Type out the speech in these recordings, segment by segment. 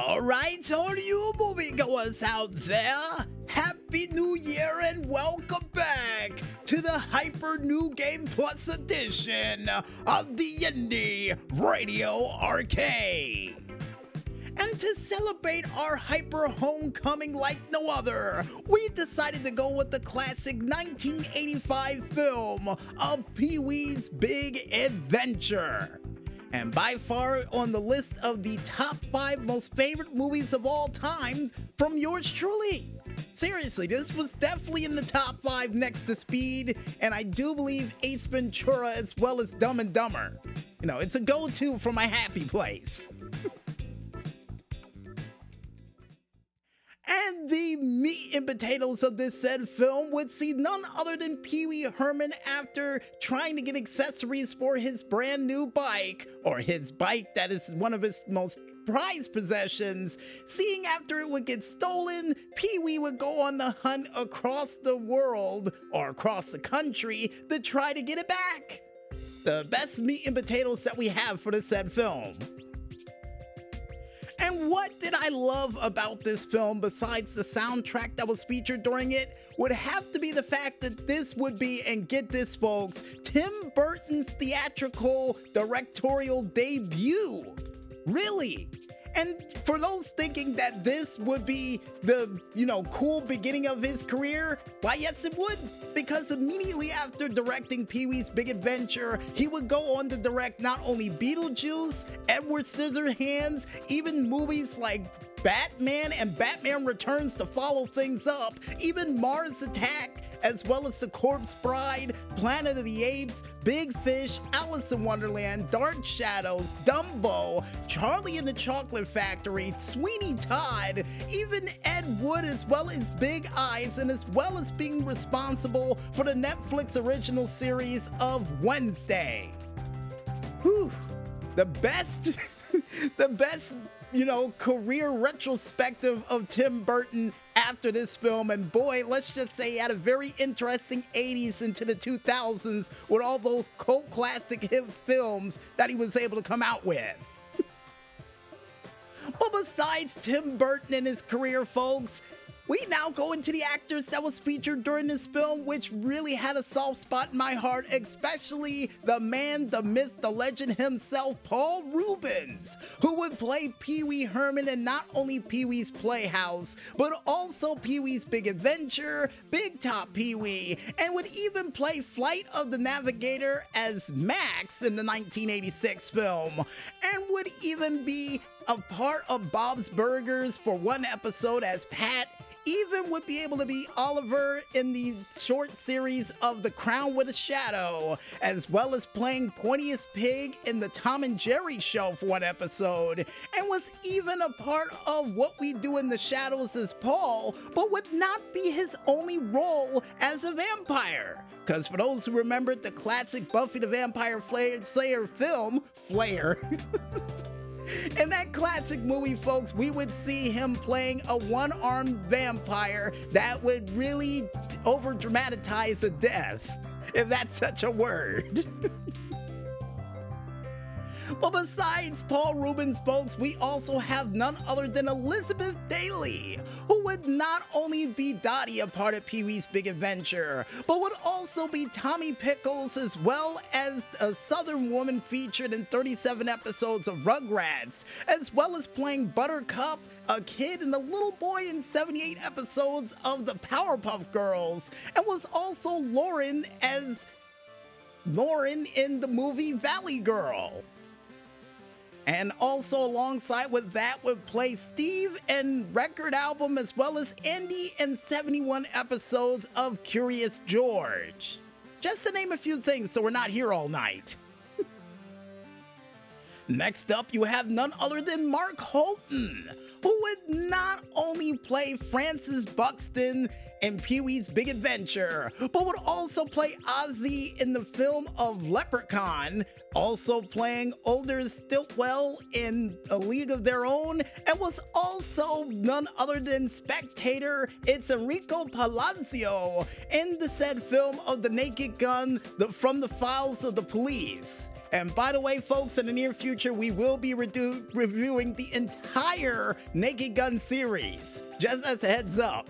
All right, all you moviegoers out there, Happy New Year and welcome back to the Hyper New Game Plus edition of the Indy Radio Arcade. And to celebrate our hyper homecoming like no other, we decided to go with the classic 1985 film of Pee Wee's Big Adventure. And by far on the list of the top five most favorite movies of all time from yours truly. Seriously, this was definitely in the top five next to Speed, and I do believe Ace Ventura as well as Dumb and Dumber. You know, it's a go to for my happy place. And the meat and potatoes of this said film would see none other than Pee Wee Herman after trying to get accessories for his brand new bike, or his bike that is one of his most prized possessions. Seeing after it would get stolen, Pee Wee would go on the hunt across the world, or across the country, to try to get it back. The best meat and potatoes that we have for the said film. And what did I love about this film besides the soundtrack that was featured during it? Would have to be the fact that this would be, and get this, folks, Tim Burton's theatrical directorial debut. Really? And for those thinking that this would be the, you know, cool beginning of his career, why, yes, it would. Because immediately after directing Pee Wee's Big Adventure, he would go on to direct not only Beetlejuice, Edward Scissorhands, even movies like Batman and Batman Returns to follow things up, even Mars Attack as well as The Corpse Bride, Planet of the Apes, Big Fish, Alice in Wonderland, Dark Shadows, Dumbo, Charlie and the Chocolate Factory, Sweeney Todd, even Ed Wood, as well as Big Eyes, and as well as being responsible for the Netflix original series of Wednesday. Whew, the best, the best you know, career retrospective of Tim Burton after this film. And boy, let's just say he had a very interesting 80s into the 2000s with all those cult classic hit films that he was able to come out with. but besides Tim Burton and his career, folks, we now go into the actors that was featured during this film, which really had a soft spot in my heart, especially the man, the myth, the legend himself, Paul Reubens, who would play Pee Wee Herman in not only Pee Wee's Playhouse, but also Pee Wee's Big Adventure, Big Top Pee Wee, and would even play Flight of the Navigator as Max in the 1986 film, and would even be a part of Bob's Burgers for one episode as Pat even would be able to be Oliver in the short series of The Crown with a Shadow, as well as playing Pointiest Pig in the Tom and Jerry show for one episode, and was even a part of What We Do in the Shadows as Paul, but would not be his only role as a vampire. Because for those who remembered the classic Buffy the Vampire Slayer film, Flair. In that classic movie, folks, we would see him playing a one armed vampire that would really over dramatize a death, if that's such a word. But besides Paul Reubens, folks, we also have none other than Elizabeth Daily, who would not only be Dottie a part of Pee Wee's Big Adventure, but would also be Tommy Pickles as well as a Southern woman featured in 37 episodes of Rugrats, as well as playing Buttercup, a kid and a little boy in 78 episodes of the Powerpuff Girls, and was also Lauren as Lauren in the movie Valley Girl. And also alongside with that would play Steve and record album as well as Andy and 71 episodes of Curious George. Just to name a few things so we're not here all night. Next up, you have none other than Mark Holton, who would not only play Francis Buxton in Pee Wee's Big Adventure, but would also play Ozzy in the film of Leprechaun, also playing Older Stillwell in A League of Their Own, and was also none other than spectator. It's Enrico Palazzo in the said film of The Naked Gun the, from the Files of the Police And by the way, folks, in the near future, we will be redu- reviewing the entire Naked Gun series, just as a heads up.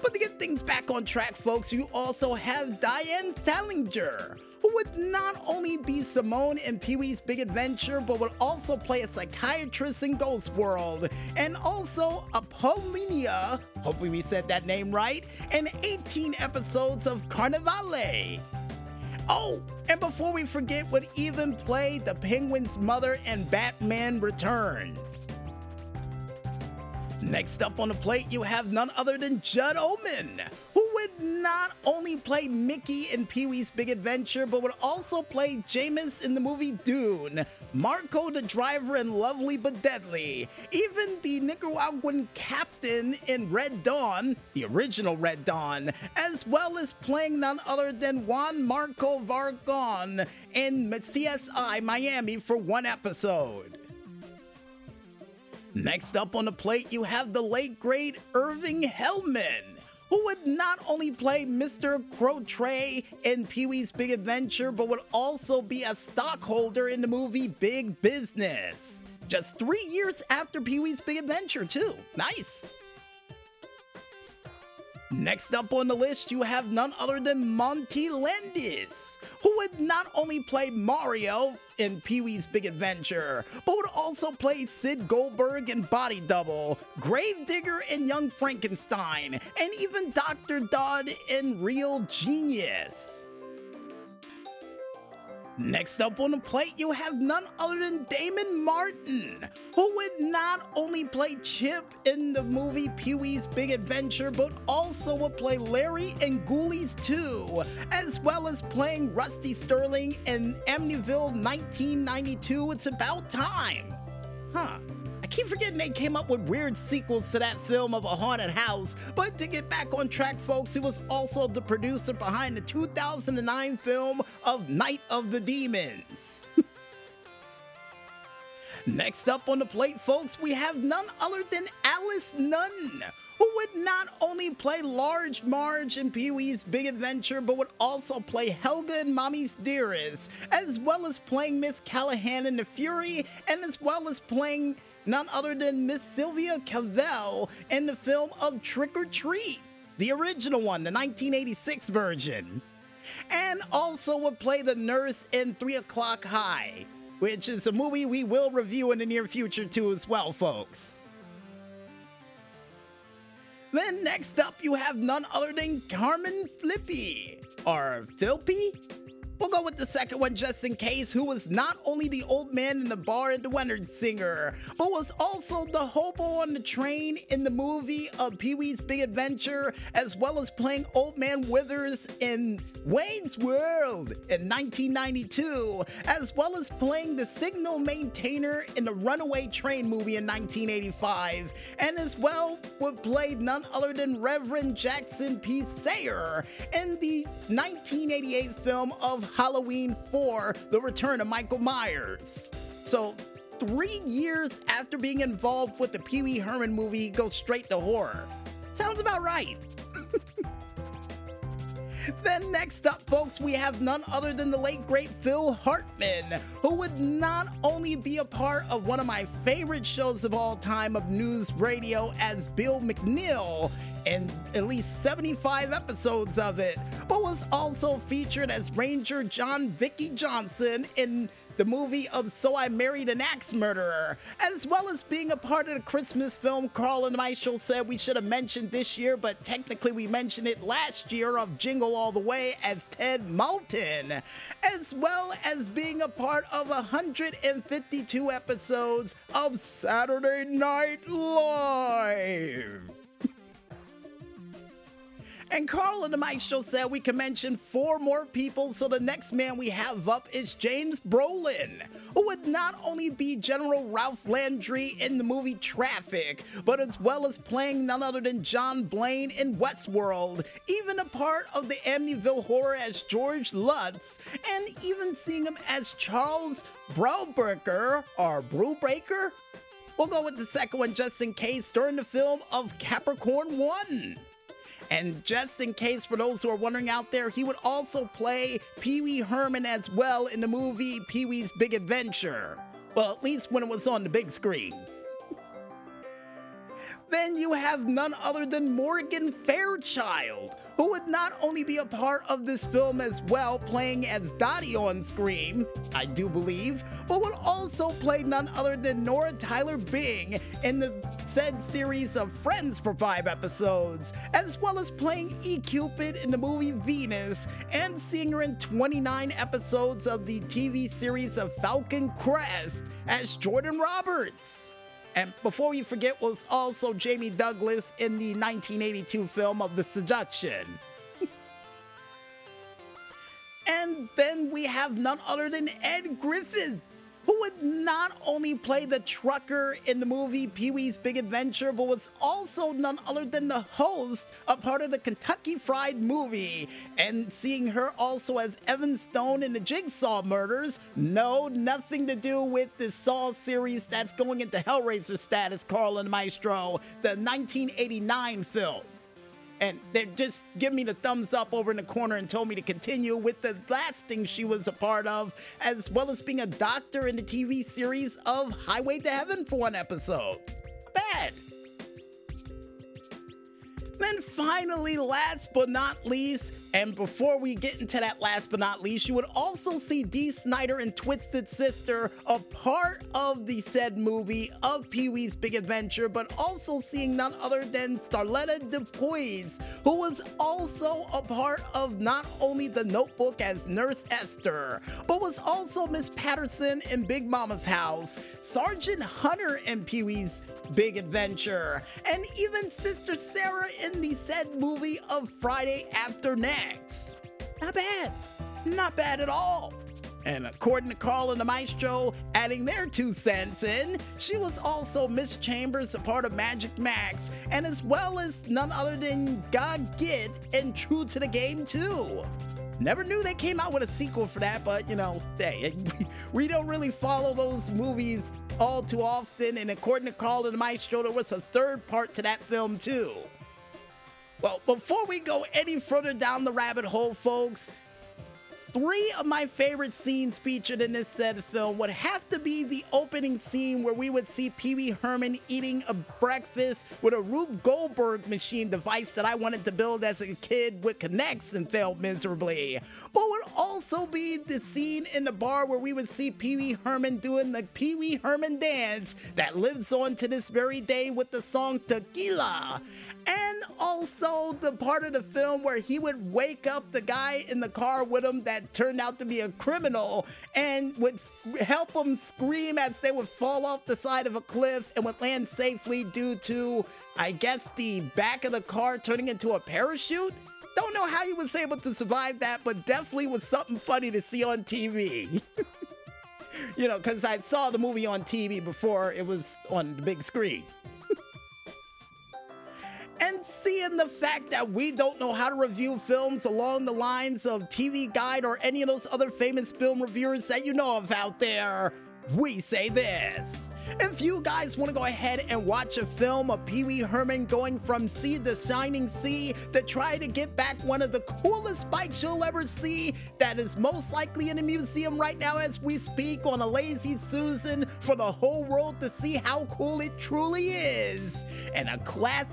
But to get things back on track, folks, you also have Diane Salinger, who would not only be Simone in Pee Wee's Big Adventure, but would also play a psychiatrist in Ghost World, and also Apollonia, hopefully we said that name right, in 18 episodes of Carnivale. Oh, and before we forget, would even play the Penguin's mother in Batman Returns. Next up on the plate, you have none other than Judd Omen, who would not only play Mickey in Pee Wee's Big Adventure, but would also play Jamis in the movie Dune, Marco the driver in Lovely but Deadly, even the Nicaraguan captain in Red Dawn, the original Red Dawn, as well as playing none other than Juan Marco Vargon in CSI Miami for one episode. Next up on the plate, you have the late great Irving Hellman, who would not only play Mr. Crotray in Pee Wee's Big Adventure, but would also be a stockholder in the movie Big Business. Just three years after Pee Wee's Big Adventure, too. Nice. Next up on the list, you have none other than Monty Landis, who would not only play Mario in Pee Wee's Big Adventure, but would also play Sid Goldberg in Body Double, Gravedigger in Young Frankenstein, and even Dr. Dodd in Real Genius. Next up on the plate, you have none other than Damon Martin, who would not only play Chip in the movie Pee Wee's Big Adventure, but also would play Larry in Ghoulies 2, as well as playing Rusty Sterling in Amityville 1992 It's About Time. Huh. I keep forgetting they came up with weird sequels to that film of a haunted house. But to get back on track, folks, he was also the producer behind the 2009 film of Night of the Demons. Next up on the plate, folks, we have none other than Alice Nunn, who would not only play Large Marge in Pee Wee's Big Adventure, but would also play Helga in Mommy's Dearest, as well as playing Miss Callahan in The Fury, and as well as playing none other than Miss Sylvia Cavell in the film of Trick or Treat, the original one, the 1986 version. And also would play the nurse in 3 O'Clock High, which is a movie we will review in the near future too as well, folks. Then next up, you have none other than Carmen Flippy, or Philpy? We'll go with the second one just in case, who was not only the old man in the bar and the Leonard singer, but was also the hobo on the train in the movie of Pee Wee's Big Adventure, as well as playing Old Man Withers in Wayne's World in 1992, as well as playing the signal maintainer in the Runaway Train movie in 1985, and as well would play none other than Reverend Jackson P. Sayer in the 1988 film of Halloween 4 The Return of Michael Myers. So, three years after being involved with the Pee Wee Herman movie, he goes straight to horror. Sounds about right. Then next up, folks, we have none other than the late great Phil Hartman, who would not only be a part of one of my favorite shows of all time of NewsRadio as Bill McNeil in at least 75 episodes of it, but was also featured as Ranger John Vicky Johnson in the movie of So I Married an Axe Murderer, as well as being a part of the Christmas film Carl and Michael said we should have mentioned this year, but technically we mentioned it last year of Jingle All the Way as Ted Maltin, as well as being a part of 152 episodes of Saturday Night Live. And Carl and the Maestro said we can mention four more people, so the next man we have up is James Brolin, who would not only be General Ralph Landry in the movie Traffic, but as well as playing none other than John Blaine in Westworld, even a part of the Amityville Horror as George Lutz, and even seeing him as Charles Browbreaker or Brewbreaker. We'll go with the second one just in case during the film of Capricorn 1 And just in case for those who are wondering out there, he would also play Pee Wee Herman as well in the movie Pee Wee's Big Adventure. Well, at least when it was on the big screen. Then you have none other than Morgan Fairchild, who would not only be a part of this film as well, playing as Dottie on Scream, I do believe, but would also play none other than Nora Tyler Bing in the said series of Friends for five episodes, as well as playing E Cupid in the movie Venus and seeing her in 29 episodes of the TV series of Falcon Crest as Jordan Roberts. And before you forget, was also Jamie Douglas in the 1982 film of The Seduction. and then we have none other than Ed Griffith, who would not only play the trucker in the movie Pee Wee's Big Adventure, but was also none other than the host, of part of the Kentucky Fried movie. And seeing her also as Evan Stone in the Jigsaw murders, no, nothing to do with the Saw series that's going into Hellraiser status, Carl and Maestro, the 1989 film and they just give me the thumbs up over in the corner and told me to continue with the last thing she was a part of, as well as being a doctor in the TV series of Highway to Heaven for one episode. Bad. Then finally, last but not least, and before we get into that last but not least, you would also see Dee Snider and Twisted Sister a part of the said movie of Pee Wee's Big Adventure, but also seeing none other than Starletta DuPois, who was also a part of not only The Notebook as Nurse Esther, but was also Miss Patterson in Big Mama's House, Sergeant Hunter in Pee Wee's Big Adventure, and even Sister Sarah in the said movie of Friday After Next. Not bad. Not bad at all. And according to Carl and the Maestro, adding their two cents in, she was also Miss Chambers, a part of Magic Max, and as well as none other than God Git and True to the Game too. Never knew they came out with a sequel for that, but you know, hey, we don't really follow those movies all too often. And according to Carl and the Maestro, there was a third part to that film too. Well, before we go any further down the rabbit hole, folks, three of my favorite scenes featured in this said film would have to be the opening scene where we would see Pee Wee Herman eating a breakfast with a Rube Goldberg machine device that I wanted to build as a kid with K'NEX and failed miserably. But would also be the scene in the bar where we would see Pee Wee Herman doing the Pee Wee Herman dance that lives on to this very day with the song Tequila and also the part of the film where he would wake up the guy in the car with him that turned out to be a criminal and would help him scream as they would fall off the side of a cliff and would land safely due to, I guess, the back of the car turning into a parachute. Don't know how he was able to survive that, but definitely was something funny to see on TV. you know, because I saw the movie on TV before it was on the big screen and seeing the fact that we don't know how to review films along the lines of TV Guide or any of those other famous film reviewers that you know of out there, we say this. If you guys want to go ahead and watch a film of Pee Wee Herman going from sea to shining sea to try to get back one of the coolest bikes you'll ever see, that is most likely in a museum right now as we speak on a lazy Susan for the whole world to see how cool it truly is, and a class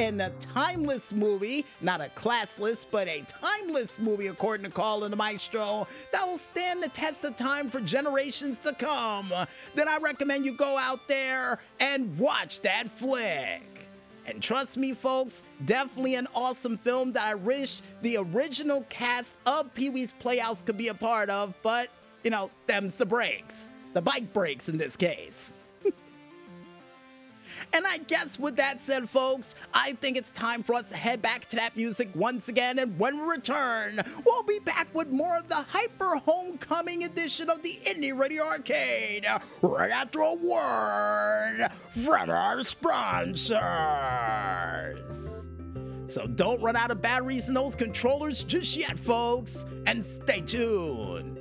in a timeless movie, not a classless, but a timeless movie, according to and the Maestro, that will stand the test of time for generations to come, then I recommend you go out there and watch that flick. And trust me, folks, definitely an awesome film that I wish the original cast of Pee Wee's Playhouse could be a part of, but, you know, them's the breaks. The bike breaks in this case. And I guess with that said, folks, I think it's time for us to head back to that music once again. And when we return, we'll be back with more of the Hyper Homecoming edition of the Indy Radio Arcade right after a word from our sponsors. So don't run out of batteries in those controllers just yet, folks, and stay tuned.